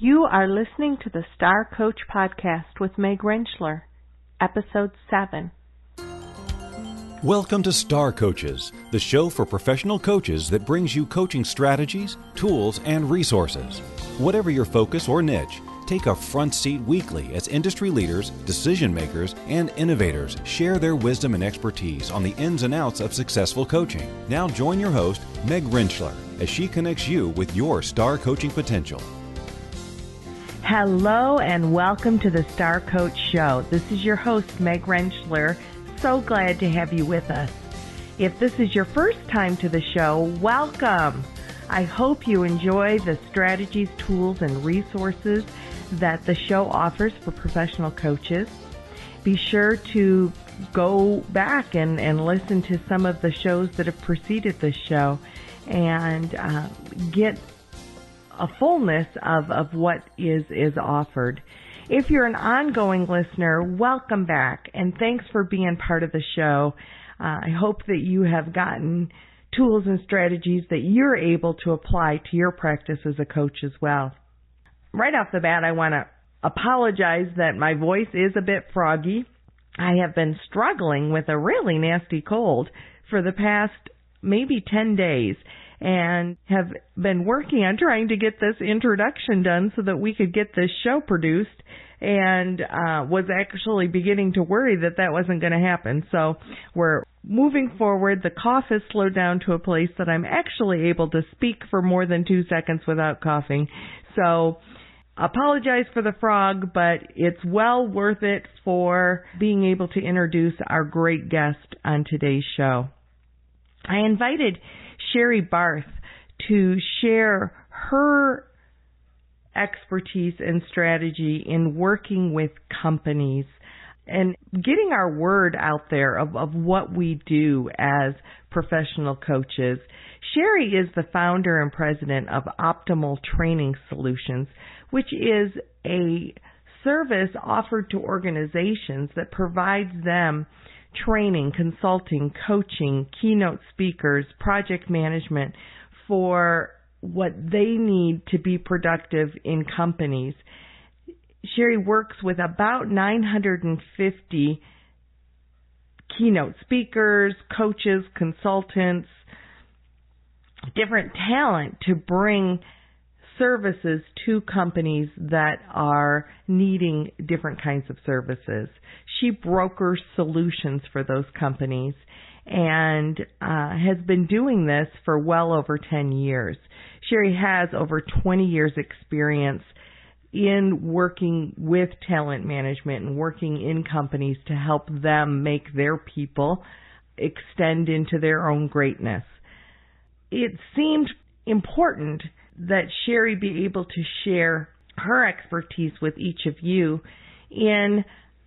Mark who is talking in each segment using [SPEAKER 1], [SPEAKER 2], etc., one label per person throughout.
[SPEAKER 1] You are listening to the Star Coach Podcast with Meg Rentschler, Episode 7.
[SPEAKER 2] Welcome to Star Coaches, the show for professional coaches that brings you coaching strategies, tools, and resources. Whatever your focus or niche, take a front seat weekly as industry leaders, decision makers, and innovators share their wisdom and expertise on the ins and outs of successful coaching. Now join your host, Meg Rentschler, as she connects you with your star coaching potential.
[SPEAKER 1] Hello and welcome to the Star Coach Show. This is your host, Meg Rentschler. So glad to have you with us. If this is your first time to the show, welcome. I hope you enjoy the strategies, tools, and resources that the show offers for professional coaches. Be sure to go back and, and listen to some of the shows that have preceded this show and uh, get a fullness of, of what is, is offered. If you're an ongoing listener, welcome back and thanks for being part of the show. Uh, I hope that you have gotten tools and strategies that you're able to apply to your practice as a coach as well. Right off the bat, I want to apologize that my voice is a bit froggy. I have been struggling with a really nasty cold for the past maybe 10 days and have been working on trying to get this introduction done so that we could get this show produced and uh, was actually beginning to worry that that wasn't going to happen. So we're moving forward. The cough has slowed down to a place that I'm actually able to speak for more than two seconds without coughing. So apologize for the frog, but it's well worth it for being able to introduce our great guest on today's show. I invited Shari Barth to share her expertise and strategy in working with companies and getting our word out there of, of what we do as professional coaches. Shari is the founder and president of Optimal Training Solutions, which is a service offered to organizations that provides them training, consulting, coaching, keynote speakers, project management for what they need to be productive in companies. Shari works with about 950 keynote speakers, coaches, consultants, different talent to bring services to companies that are needing different kinds of services. She brokers solutions for those companies and uh, has been doing this for well over 10 years. Shari has over 20 years experience in working with talent management and working in companies to help them make their people extend into their own greatness. It seemed important that Shari be able to share her expertise with each of you in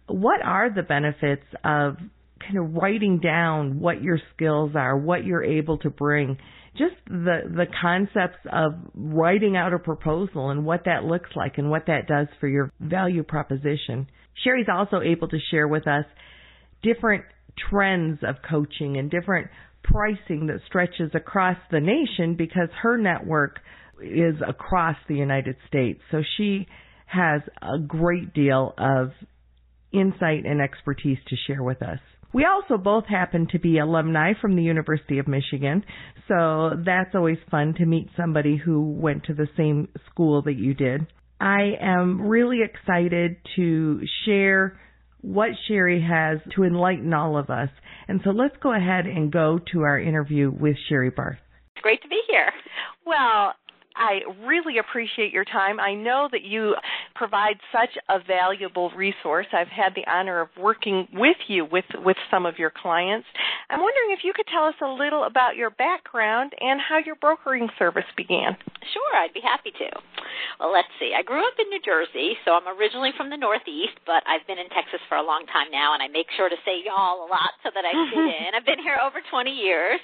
[SPEAKER 1] what are the benefits of kind of writing down what your skills are, what you're able to bring, just the the concepts of writing out a proposal and what that looks like and what that does for your value proposition. Shari's also able to share with us different trends of coaching and different pricing that stretches across the nation because her network is across the United States. So she has a great deal of insight and expertise to share with us. We also both happen to be alumni from the University of Michigan, so that's always fun to meet somebody who went to the same school that you did. I am really excited to share what Shari has to enlighten all of us. And so let's go ahead and go to our interview with Shari Barth.
[SPEAKER 3] It's great to be here. Well, I really appreciate your time. I know that you provide such a valuable resource. I've had the honor of working with you with, with some of your clients. I'm wondering if you could tell us a little about your background and how your brokering service began.
[SPEAKER 4] Sure, I'd be happy to. Well, let's see. I grew up in New Jersey, so I'm originally from the Northeast, but I've been in Texas for a long time now, and I make sure to say y'all a lot so that I fit in. I've been here over 20 years,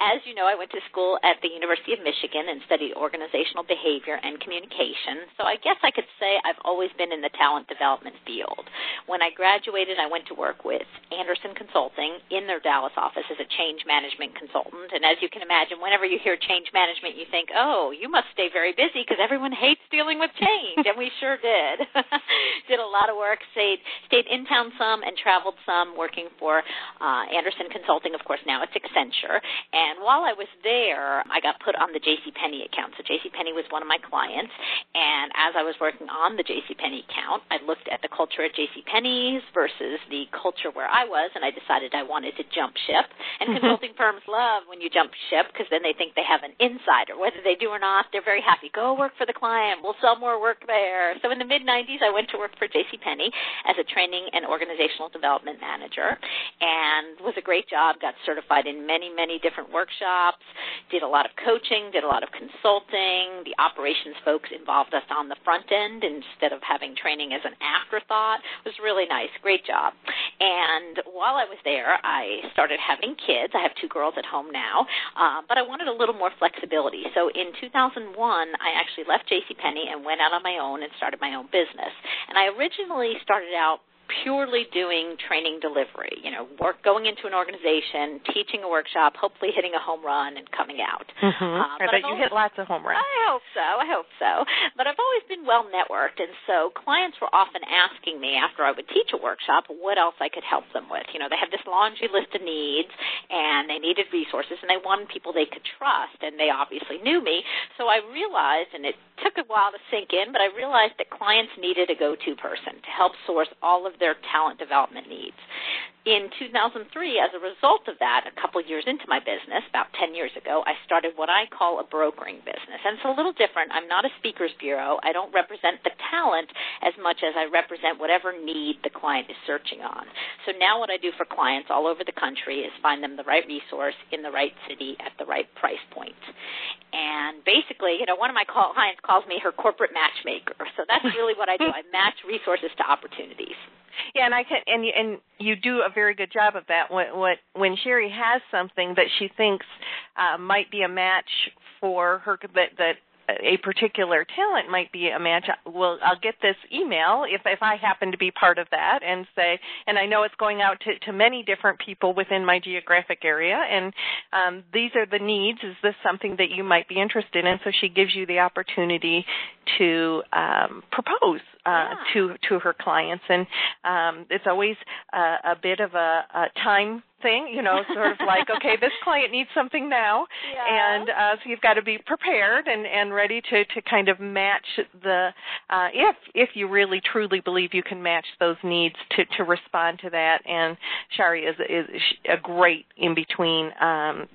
[SPEAKER 4] as you know, I went to school at the University of Michigan and studied organizational behavior and communication. So I guess I could say I've always been in the talent development field. When I graduated, I went to work with Andersen Consulting in their Dallas office as a change management consultant. And as you can imagine, whenever you hear change management, you think, oh, you must stay very busy because everyone hates dealing with change. and we sure did. did a lot of work, stayed, stayed in town some and traveled some working for uh, Andersen Consulting. Of course, now it's Accenture. And while I was there, I got put on the J.C. Penney account. So J.C. Penney was one of my clients. And as I was working on the J.C. Penney account, I looked at the culture at J.C. Penney's versus the culture where I was, and I decided I wanted to jump ship. And mm-hmm. consulting firms love when you jump ship because then they think they have an insider. Whether they do or not, they're very happy. Go work for the client. We'll sell more work there. So in the mid 90s, I went to work for J.C. Penney as a training and organizational development manager, and was a great job. Got certified in many, many different workshops. Did a lot of coaching. Did a lot of consulting. The operations folks involved us on the front end instead of having training as an afterthought. It was really nice. Great job. And while I was there, I started having kids. I have two girls at home now, uh, but I wanted a little more flexibility. So in 2001, I actually left J.C. Penney and went out on my own and started my own business. And I originally started out purely doing training delivery, you know, work going into an organization, teaching a workshop, hopefully hitting a home run and coming out.
[SPEAKER 3] Mm-hmm. Uh, I bet you hit lots of home runs.
[SPEAKER 4] I hope so. I hope so. But I've always been well networked, and so clients were often asking me after I would teach a workshop what else I could help them with. You know, they had this laundry list of needs, and they needed resources, and they wanted people they could trust, and they obviously knew me. So I realized, and it took a while to sink in, but I realized that clients needed a go-to person to help source all of their talent development needs in 2003, as a result of that, a couple years into my business, about 10 years ago, I started what I call a brokering business. And it's a little different. I'm not a speakers bureau. I don't represent the talent as much as I represent whatever need the client is searching on. So now what I do for clients all over the country is find them the right resource in the right city at the right price point. And basically, you know, one of my clients calls me her corporate matchmaker. So that's really what I do. I match resources to opportunities.
[SPEAKER 3] Yeah, and I can and you, and you do a very good job of that. When when, when Shari has something that she thinks uh, might be a match for her that that a particular talent might be a match. Well, I'll get this email if if I happen to be part of that and say, and I know it's going out to to many different people within my geographic area, and um, these are the needs. Is this something that you might be interested in? So she gives you the opportunity to um, propose uh, yeah. to to her clients, and um, it's always uh, a bit of a, a time thing, you know, sort of like, okay, this client needs something now,
[SPEAKER 4] yeah.
[SPEAKER 3] and uh, so you've got to be prepared and and ready to to kind of match the uh, if if you really truly believe you can match those needs to to respond to that. And Shari is is a great in between. Um,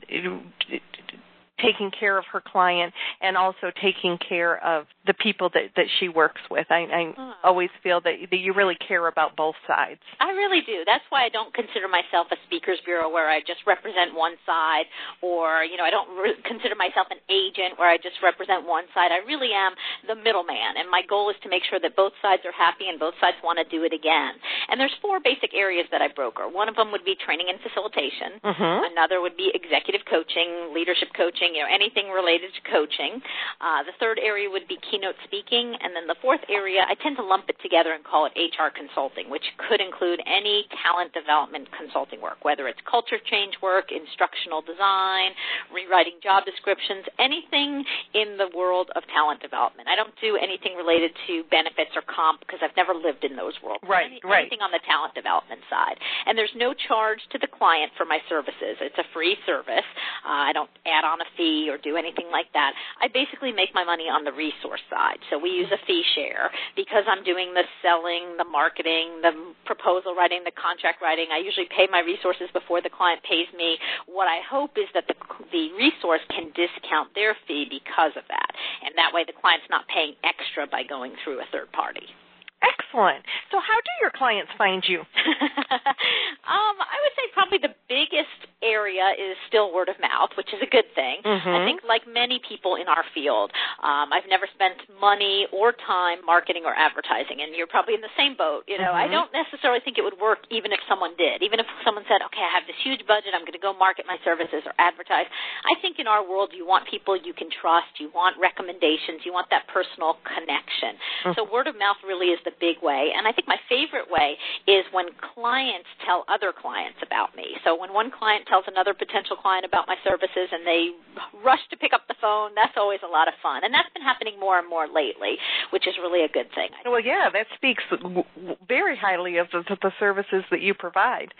[SPEAKER 3] taking care of her client and also taking care of the people that that she works with. I, I hmm. always feel that that you really care about both sides.
[SPEAKER 4] I really do. That's why I don't consider myself a speakers bureau where I just represent one side, or you know, I don't re- consider myself an agent where I just represent one side. I really am the middleman, and my goal is to make sure that both sides are happy and both sides want to do it again. And there's four basic areas that I broker. One of them would be training and facilitation.
[SPEAKER 3] Mm-hmm.
[SPEAKER 4] Another would be executive coaching, leadership coaching, you know, anything related to coaching. Uh, the third area would be keynote speaking, and then the fourth area, I tend to lump it together and call it HR consulting, which could include any talent development consulting work, whether it's culture change work, instructional design, rewriting job descriptions, anything in the world of talent development. I don't do anything related to benefits or comp because I've never lived in those worlds.
[SPEAKER 3] Right,
[SPEAKER 4] Any,
[SPEAKER 3] right.
[SPEAKER 4] Anything on the talent development side, and there's no charge to the client for my services. It's a free service. Uh, I don't add on a fee or do anything like that. I basically make my money on the resource side. So we use a fee share because I'm doing the selling, the marketing, the proposal writing, the contract writing. I usually pay my resources before the client pays me. What I hope is that the the resource can discount their fee because of that. And that way the client's not paying extra by going through a third party.
[SPEAKER 3] Excellent. So, how do your clients find you?
[SPEAKER 4] um, I would say probably the biggest area is still word of mouth, which is a good thing.
[SPEAKER 3] Mm-hmm.
[SPEAKER 4] I think, like many people in our field, um, I've never spent money or time marketing or advertising, and you're probably in the same boat. You know,
[SPEAKER 3] Mm-hmm.
[SPEAKER 4] I don't necessarily think it would work even if someone did. Even if someone said, "Okay, I have this huge budget, I'm going to go market my services or advertise." I think in our world, you want people you can trust, you want recommendations, you want that personal connection. So word of mouth really is the big way, and I think my favorite way is when clients tell other clients about me. So when one client tells another potential client about my services and they rush to pick up the phone, that's always a lot of fun. And that's been happening more and more lately, which is really a good thing.
[SPEAKER 3] Well, yeah, that speaks very highly of the, the services that you provide.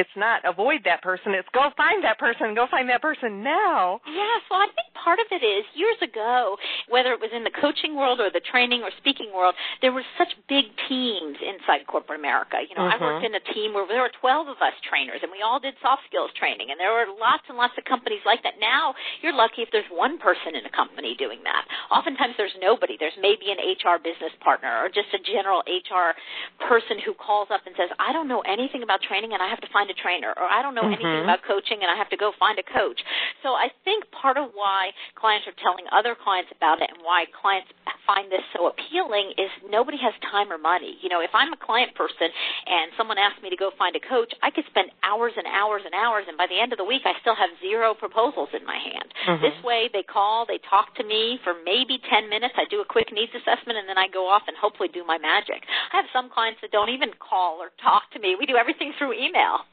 [SPEAKER 3] It's not avoid that person; it's go find that person, go find that person now.
[SPEAKER 4] Yes, well, I think part of it is years ago, whether it was in the coaching world or the training or speaking world, there was such big teams inside corporate America. You know, I worked mm-hmm. in a team where there were 12 of us trainers and we all did soft skills training and there were lots and lots of companies like that. Now, you're lucky if there's one person in a company doing that. Oftentimes there's nobody. There's maybe an HR business partner or just a general HR person who calls up and says, "I don't know anything about training and I have to find a trainer," or "I don't know anything mm-hmm. about coaching and I have to go find a coach." So I think part of why clients are telling other clients about it and why clients find this so appealing is nobody has time or money. You know, if I'm a client person and someone asks me to go find a coach, I could spend hours and hours and hours and by the end of the week I still have zero proposals in my hand. Mm-hmm. This way they call, they talk to me for maybe 10 minutes, I do a quick needs assessment and then I go off and hopefully do my magic. I have some clients that don't even call or talk to me. We do everything through email.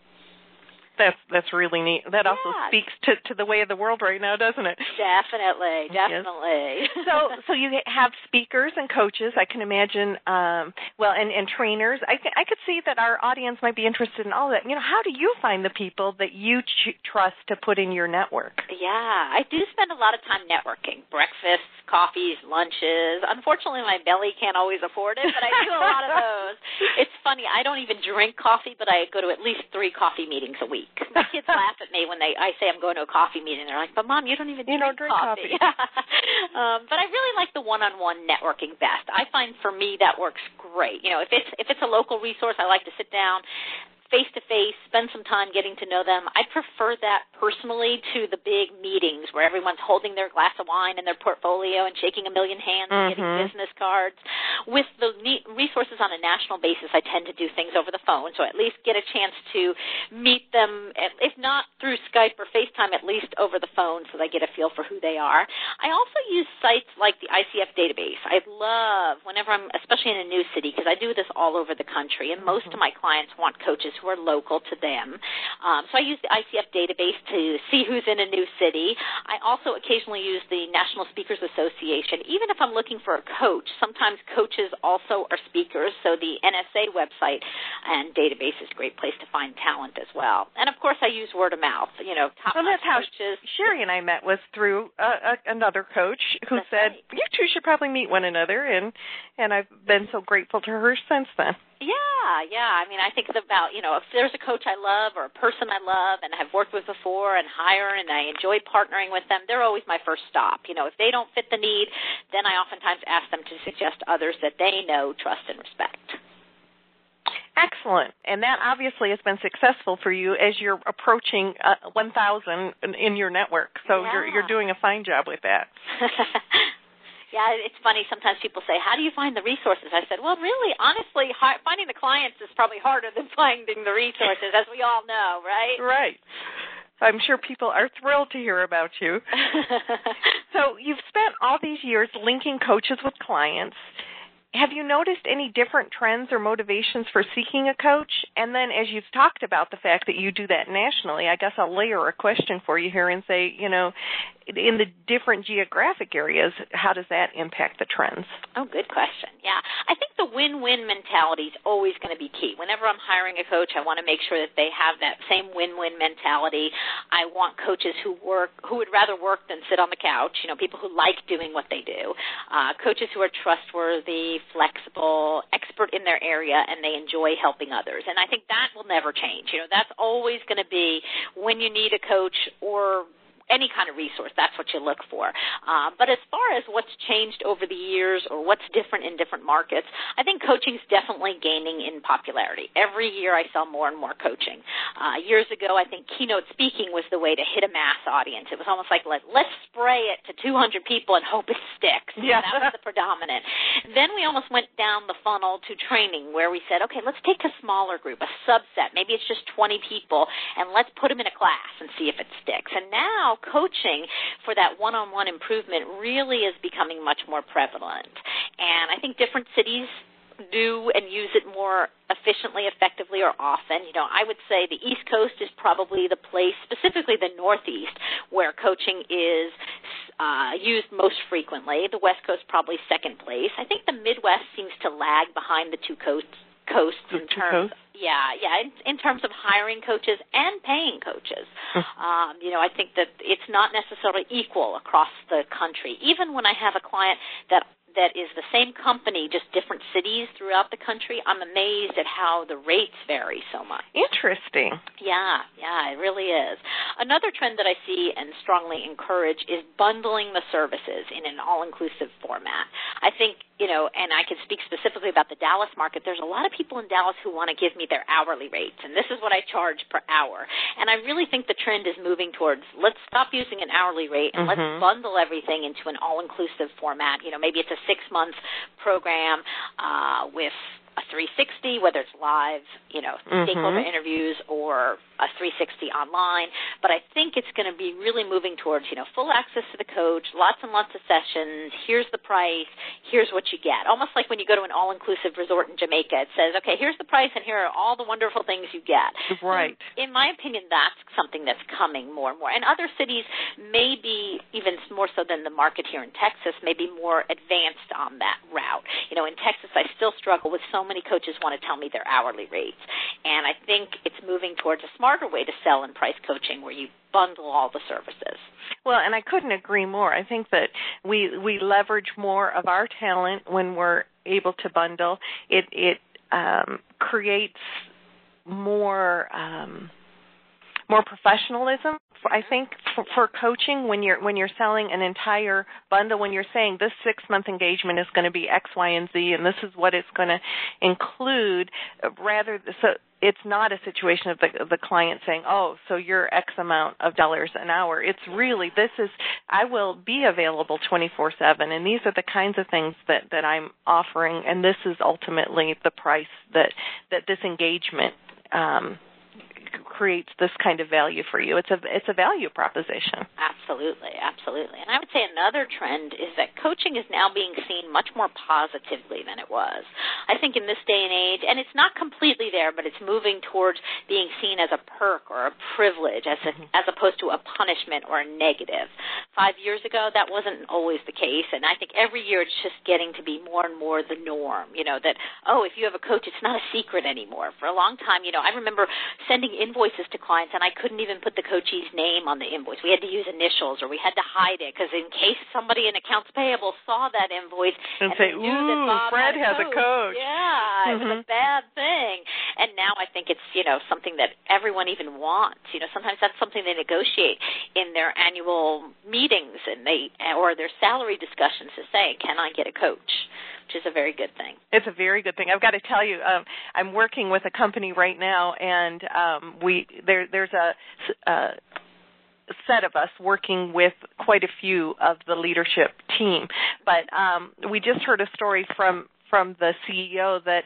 [SPEAKER 3] That's that's really neat. That also speaks to to the way of the world right now, doesn't it?
[SPEAKER 4] Definitely,
[SPEAKER 3] Yes.
[SPEAKER 4] definitely.
[SPEAKER 3] so so you have speakers and coaches i can imagine um well and and trainers i ca- i could see that our audience might be interested in all that you know how do you find the people that you ch- trust to put in your network
[SPEAKER 4] Yeah, I do spend a lot of time networking. Breakfasts, coffees, lunches. Unfortunately, my belly can't always afford it, but I do a lot of those. It's funny, I don't even drink coffee, but I go to at least three coffee meetings a week. My kids laugh at me when they I say I'm going to a coffee meeting. They're like, "But mom, you don't even
[SPEAKER 3] You
[SPEAKER 4] drink,
[SPEAKER 3] don't drink coffee."
[SPEAKER 4] um, but I really like the one-on-one networking best. I find for me that works great. You know, if it's if it's a local resource, I like to sit down face to face, spend some time getting to know them. I prefer that personally to the big meetings where everyone's holding their glass of wine and their portfolio and shaking a million hands and getting
[SPEAKER 3] Mhm.
[SPEAKER 4] business cards. With the resources on a national basis, I tend to do things over the phone, so at least get a chance to meet them, if not through Skype or FaceTime, at least over the phone so they get a feel for who they are. I also use sites like the ICF database. I love whenever I'm, especially in a new city, because I do this all over the country, and most of my clients want coaches who are local to them. Um, so I use the ICF database to see who's in a new city. I also occasionally use the National Speakers Association. Even if I'm looking for a coach, sometimes coaches also are speakers, so the NSA website and database is a great place to find talent as well. And of course, I use word of mouth. You know, top
[SPEAKER 3] well that's how
[SPEAKER 4] coaches.
[SPEAKER 3] shari and i met was through uh, another coach who
[SPEAKER 4] That's
[SPEAKER 3] said
[SPEAKER 4] right.
[SPEAKER 3] you two should probably meet one another and and i've been so grateful to her since then
[SPEAKER 4] Yeah, yeah. I mean, I think about, you know, if there's a coach I love or a person I love and have worked with before and hire and I enjoy partnering with them, they're always my first stop. You know, if they don't fit the need, then I oftentimes ask them to suggest others that they know, trust, and respect.
[SPEAKER 3] Excellent. And that obviously has been successful for you as you're approaching uh, 1,000 in, in your network. So you're you're doing a fine job with that.
[SPEAKER 4] yeah, it's funny. Sometimes people say, "How do you find the resources?" I said, "Well, really, honestly, hi- finding the clients is probably harder than finding the resources, as we all know, right?"
[SPEAKER 3] Right. I'm sure people are thrilled to hear about you. So you've spent all these years linking coaches with clients. Have you noticed any different trends or motivations for seeking a coach? And then, as you've talked about the fact that you do that nationally, I guess I'll layer a question for you here and say, you know, in the different geographic areas, how does that impact the trends?
[SPEAKER 4] Oh, good question. Yeah. I think the win-win mentality is always going to be key. Whenever I'm hiring a coach, I want to make sure that they have that same win-win mentality. I want coaches who work, who would rather work than sit on the couch, you know, people who like doing what they do. Uh, coaches who are trustworthy, flexible, expert in their area, and they enjoy helping others. And I think that will never change. You know, that's always going to be when you need a coach or any kind of resource, that's what you look for. Uh, but as far as what's changed over the years or what's different in different markets, I think coaching is definitely gaining in popularity. Every year I sell more and more coaching. Uh, years ago, I think keynote speaking was the way to hit a mass audience. It was almost like let, let's spray it to 200 people and hope it sticks.
[SPEAKER 3] Yeah.
[SPEAKER 4] that was the predominant. Then we almost went down the funnel to training where we said, okay, let's take a smaller group, a subset. Maybe it's just 20 people and let's put them in a class and see if it sticks. And now coaching for that one-on-one improvement really is becoming much more prevalent. And I think different cities do and use it more efficiently, effectively, or often. You know, I would say the East Coast is probably the place, specifically the Northeast, where coaching is uh, used most frequently. The West Coast probably second place. I think the Midwest seems to lag behind the two coasts coasts in terms yeah yeah in, in terms of hiring coaches and paying coaches. Um, you know i think that it's not necessarily equal across the country. Even when i have a client that that is the same company, just different cities throughout the country, I'm amazed at how the rates vary so much.
[SPEAKER 3] Interesting.
[SPEAKER 4] Yeah, yeah, it really is. Another trend that I see and strongly encourage is bundling the services in an all-inclusive format. I think, you know, and I can speak specifically about the Dallas market. There's a lot of people in Dallas who want to give me their hourly rates, and this is what I charge per hour. And I really think the trend is moving towards let's stop using an hourly rate and
[SPEAKER 3] Mhm.
[SPEAKER 4] let's bundle everything into an all-inclusive format. You know, maybe it's a six-month program uh, with a 360, whether it's live, you know, stakeholder
[SPEAKER 3] Mhm.
[SPEAKER 4] interviews or a 360 online. But I think it's going to be really moving towards, you know, full access to the coach, lots and lots of sessions. Here's the price. Here's what you get. Almost like when you go to an all-inclusive resort in Jamaica, it says, okay, here's the price and here are all the wonderful things you get.
[SPEAKER 3] Right.
[SPEAKER 4] In my opinion, that's something that's coming more and more. And other cities may be even more so than the market here in Texas, may be more advanced on that route. You know, in Texas, I still struggle with so many coaches want to tell me their hourly rates. And I think it's moving towards a smarter way to sell and price coaching where you bundle all the services.
[SPEAKER 3] Well, and I couldn't agree more. I think that we we leverage more of our talent when we're able to bundle. It it um, creates more um, more professionalism. I think for, for coaching when you're when you're selling an entire bundle, when you're saying this six month engagement is going to be X, Y, and Z, and this is what it's going to include, rather so it's not a situation of the of the client saying, "Oh, so you're X amount of dollars an hour." It's really this is I will be available 24/7 and these are the kinds of things that that I'm offering and this is ultimately the price that that this engagement um creates this kind of value for you. It's a it's a value proposition.
[SPEAKER 4] Absolutely, absolutely. And I would say another trend is that coaching is now being seen much more positively than it was. I think in this day and age, and it's not completely there, but it's moving towards being seen as a perk or a privilege as a, mm-hmm. as opposed to a punishment or a negative. Five years ago, that wasn't always the case, and I think every year it's just getting to be more and more the norm. You know that oh, if you have a coach, it's not a secret anymore. For a long time, you know, I remember sending invoices to clients, and I couldn't even put the coachee's name on the invoice. We had to use initials, or we had to hide it because in case somebody in accounts payable saw that invoice
[SPEAKER 3] And
[SPEAKER 4] and,
[SPEAKER 3] say,
[SPEAKER 4] they knew that
[SPEAKER 3] "Ooh, Fred has a coach."
[SPEAKER 4] Yeah, it was a mm-hmm. bad thing. And now I think it's you know something that everyone even wants. You know, sometimes that's something they negotiate in their annual meetings and they or their salary discussions to say, "Can I get a coach?" Which is a very good thing.
[SPEAKER 3] It's a very good thing. I've got to tell you, um, I'm working with a company right now, and um, we there there's a, a set of us working with quite a few of the leadership team. But um, we just heard a story from from the CEO that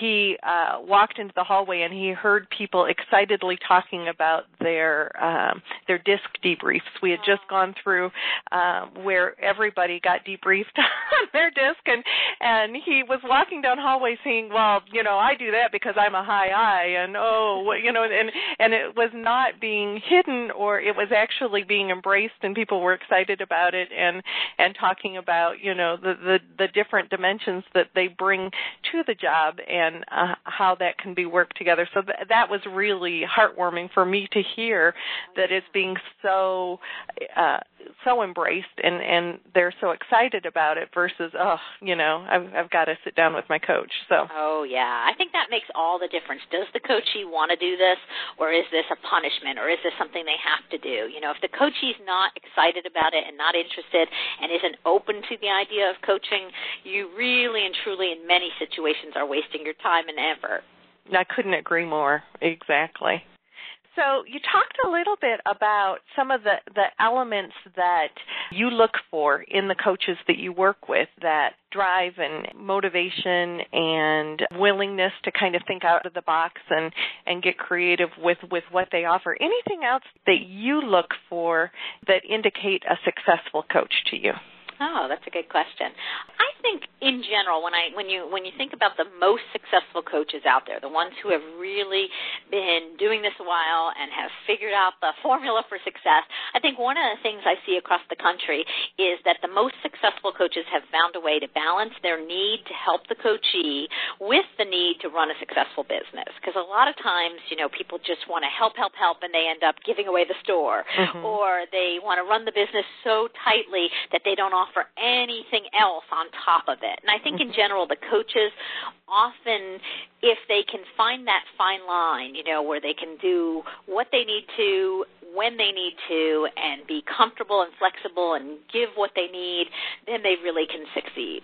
[SPEAKER 3] he uh, walked into the hallway and he heard people excitedly talking about their um, their disc debriefs. We had just gone through uh, where everybody got debriefed on their disc, and and he was walking down hallway saying, "Well, you know, I do that because I'm a high I, and oh, you know," and and it was not being hidden, or it was actually being embraced, and people were excited about it, and and talking about you know the the, the different dimensions that they bring to the job and uh, how that can be worked together. So th- that was really heartwarming for me to hear that it's being so uh, so embraced and and they're so excited about it versus oh you know I've I've got to sit down with my coach so.
[SPEAKER 4] Oh yeah. I think that makes all the difference. Does the coachee want to do this or is this a punishment or is this something they have to do? You know if the coachee's not excited about it and not interested and isn't open to the idea of coaching you really and truly in many situations are wasting your time and effort.
[SPEAKER 3] I couldn't agree more. Exactly so you talked a little bit about some of the, the elements that you look for in the coaches that you work with that drive and motivation and willingness to kind of think out of the box and, and get creative with, with what they offer. Anything else that you look for that indicate a successful coach to you?
[SPEAKER 4] Oh, that's a good question. I think in general when I when you when you think about the most successful coaches out there, the ones who have really been doing this a while and have figured out the formula for success, I think one of the things I see across the country is that the most successful coaches have found a way to balance their need to help the coachee with the need to run a successful business. Because a lot of times, you know, people just want to help, help, help, and they end up giving away the store, mm-hmm. or they want to run the business so tightly that they don't offer anything else on top of it. And I think in general, the coaches often, if they can find that fine line, you know, where they can do what they need to, when they need to, and be comfortable and flexible and give what they need, then they really can succeed.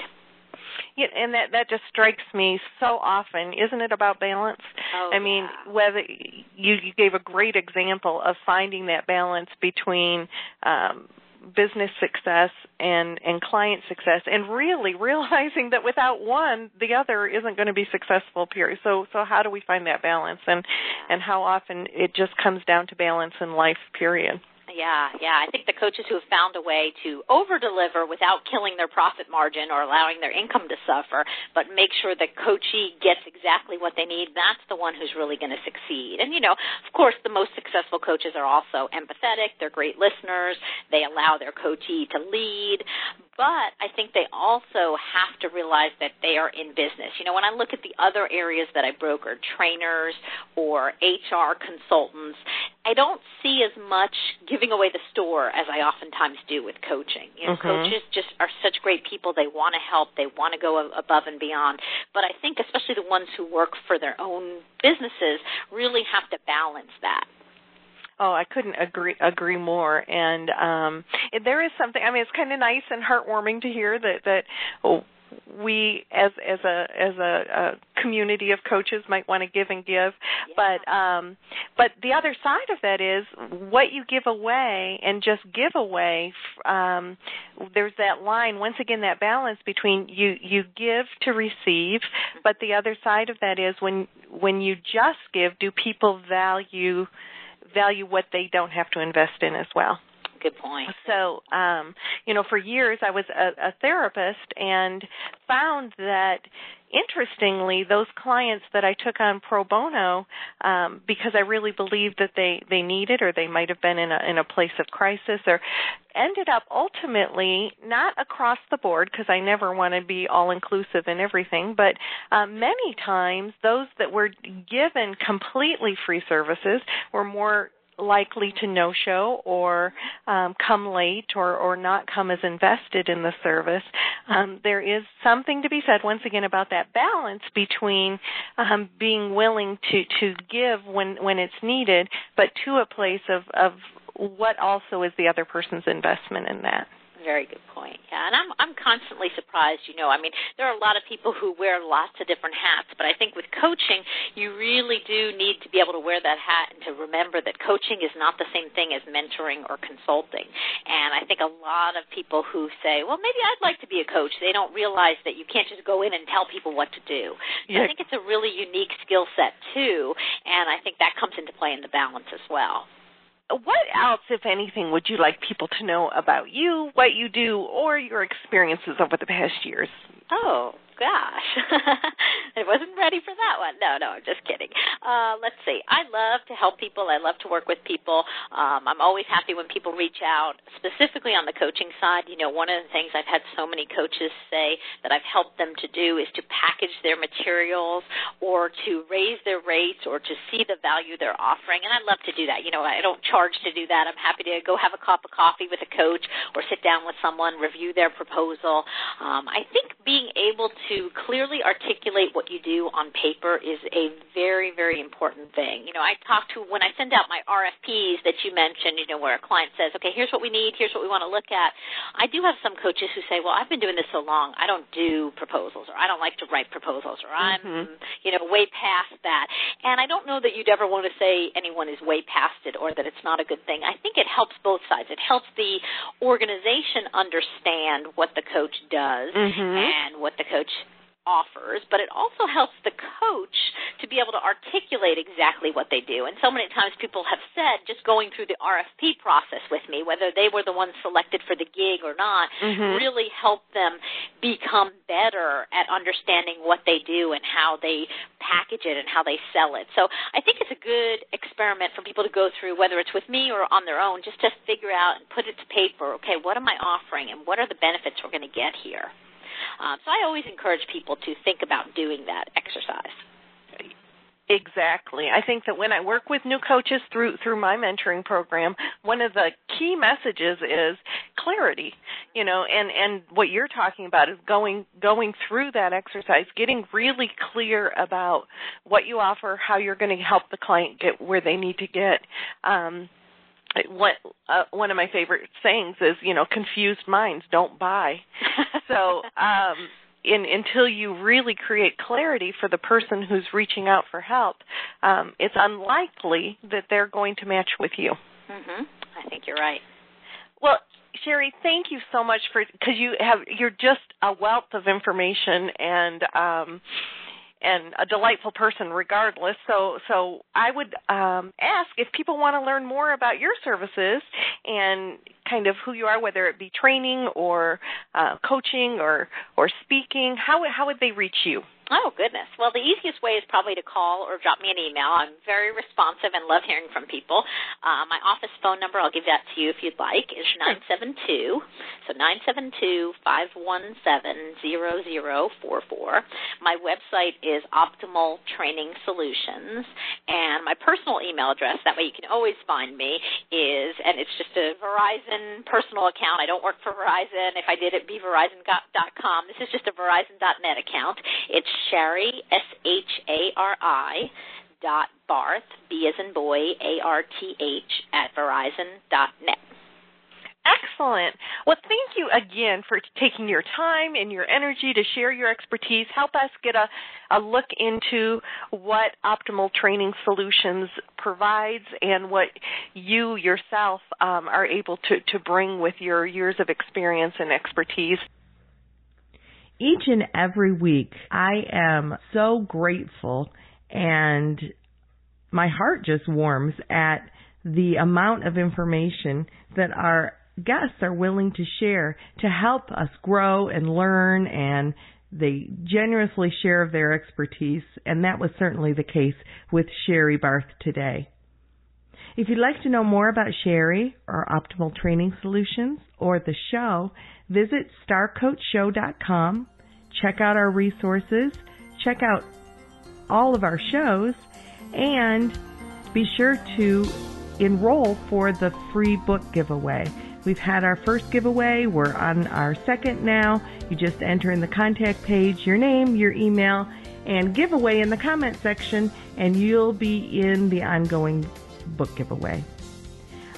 [SPEAKER 3] Yeah, and that that just strikes me so often. Isn't it about balance?
[SPEAKER 4] Oh,
[SPEAKER 3] I mean,
[SPEAKER 4] yeah.
[SPEAKER 3] whether you you gave a great example of finding that balance between um business success and and client success and really realizing that without one the other isn't going to be successful period. So so how do we find that balance and and how often it just comes down to balance in life period
[SPEAKER 4] yeah, yeah. I think the coaches who have found a way to over deliver without killing their profit margin or allowing their income to suffer, but make sure the coachee gets exactly what they need, that's the one who's really going to succeed. And, you know, of course, the most successful coaches are also empathetic, they're great listeners, they allow their coachee to lead, but I think they also have to realize that they are in business. You know, when I look at the other areas that I broker, trainers or HR consultants, I don't see as much giving away the store as I oftentimes do with coaching. You know,
[SPEAKER 3] mm-hmm.
[SPEAKER 4] coaches just are such great people. They want to help. They want to go above and beyond. But I think especially the ones who work for their own businesses really have to balance that.
[SPEAKER 3] Oh, I couldn't agree agree more. And um there is something. I mean, it's kind of nice and heartwarming to hear that that oh, we as as a as a, a community of coaches might want to give and give
[SPEAKER 4] yeah.
[SPEAKER 3] but um but the other side of that is what you give away and just give away um there's that line once again that balance between you you give to receive but the other side of that is when when you just give do people value value what they don't have to invest in as well.
[SPEAKER 4] Good point.
[SPEAKER 3] So, um, you know, for years I was a, a therapist and found that interestingly, those clients that I took on pro bono um, because I really believed that they they needed or they might have been in a in a place of crisis or ended up ultimately not across the board because I never want to be all inclusive in everything, but um, many times those that were given completely free services were more likely to no show or um, come late or, or not come as invested in the service. Um, there is something to be said once again about that balance between um, being willing to, to give when, when it's needed, but to a place of, of what also is the other person's investment in that
[SPEAKER 4] very good point. Yeah, and I'm I'm constantly surprised. You know, I mean, there are a lot of people who wear lots of different hats, but I think with coaching, you really do need to be able to wear that hat and to remember that coaching is not the same thing as mentoring or consulting. And I think a lot of people who say, "Well, maybe I'd like to be a coach," they don't realize that you can't just go in and tell people what to do. So
[SPEAKER 3] yeah.
[SPEAKER 4] I think it's a really unique skill set too, and I think that comes into play in the balance as well
[SPEAKER 3] what else, if anything, would you like people to know about you, what you do, or your experiences over the past years?
[SPEAKER 4] Oh, gosh. I wasn't ready for that one. No, no, I'm just kidding. Uh, let's see. I love to help people. I love to work with people. Um, I'm always happy when people reach out, specifically on the coaching side. You know, one of the things I've had so many coaches say that I've helped them to do is to package their materials or to raise their rates or to see the value they're offering. And I love to do that. You know, I don't charge to do that. I'm happy to go have a cup of coffee with a coach or sit down with someone, review their proposal. Um, I think being able to clearly articulate what you do on paper is a very, very important thing. You know, I talk to when I send out my RFPs that you mentioned, you know, where a client says, okay, here's what we need, here's what we want to look at. I do have some coaches who say, well, I've been doing this so long, I don't do proposals or I don't like to write proposals or I'm, mm-hmm. you know, way past that. And I don't know that you'd ever want to say anyone is way past it or that it's not a good thing. I think it helps both sides. It helps the organization understand what the coach does mm-hmm. and what the coach offers, but it also helps the coach to be able to articulate exactly what they do. And so many times people have said, just going through the RFP process with me, whether they were the ones selected for the gig or not, mm-hmm. really helped them become better at understanding what they do and how they package it and how they sell it. So I think it's a good experiment for people to go through, whether it's with me or on their own, just to figure out and put it to paper, okay, what am I offering and what are the benefits we're going to get here? Um, so I always encourage people to think about doing that exercise.
[SPEAKER 1] Exactly. I think that when I work with new coaches through through my mentoring program, one of the key messages is clarity. You know, and and what you're talking about is going going through that exercise, getting really clear about what you offer, how you're going to help the client get where they need to get. Um, what uh, one of my favorite sayings is, you know, confused minds don't buy. so, um, in, until you really create clarity for the person who's reaching out for help, um, it's unlikely that they're going to match with you.
[SPEAKER 4] Mhm. I think you're right.
[SPEAKER 1] Well, Shari, thank you so much for because you have you're just a wealth of information and um and a delightful person regardless. So so I would um, ask if people want to learn more about your services and kind of who you are, whether it be training or uh, coaching or or speaking. How how would they reach you?
[SPEAKER 4] Oh, goodness. Well, the easiest way is probably to call or drop me an email. I'm very responsive and love hearing from people. Uh, my office phone number, I'll give that to you if you'd like, is 972. So 972 517 0044. My website is Optimal Training Solutions. And my personal email address, that way you can always find me, is, and it's just a Verizon personal account. I don't work for Verizon. If I did, it'd be Verizon.com. This is just a Verizon.net account. It's Shari, S H A R I, dot Barth, B as in boy, A R T H, at Verizon dot net.
[SPEAKER 1] Excellent. Well, thank you again for taking your time and your energy to share your expertise. Help us get a, a look into what Optimal Training Solutions provides and what you yourself um, are able to, to bring with your years of experience and expertise. Each and every week, I am so grateful and my heart just warms at the amount of information that our guests are willing to share to help us grow and learn and they generously share their expertise and that was certainly the case with Shari Barth today. If you'd like to know more about Shari or Optimal Training Solutions or the show, visit starcoachshow.com check out our resources, check out all of our shows, and be sure to enroll for the free book giveaway. We've had our first giveaway. We're on our second now. You just enter in the contact page your name, your email, and giveaway in the comment section, and you'll be in the ongoing book giveaway.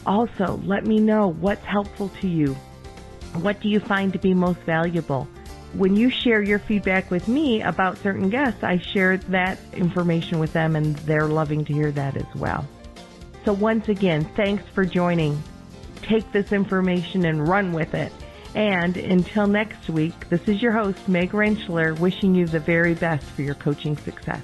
[SPEAKER 1] Also, let me know what's helpful to you. What do you find to be most valuable? When you share your feedback with me about certain guests, I share that information with them and they're loving to hear that as well. So once again, thanks for joining. Take this information and run with it. And until next week, this is your host, Meg Rentschler, wishing you the very best for your coaching success.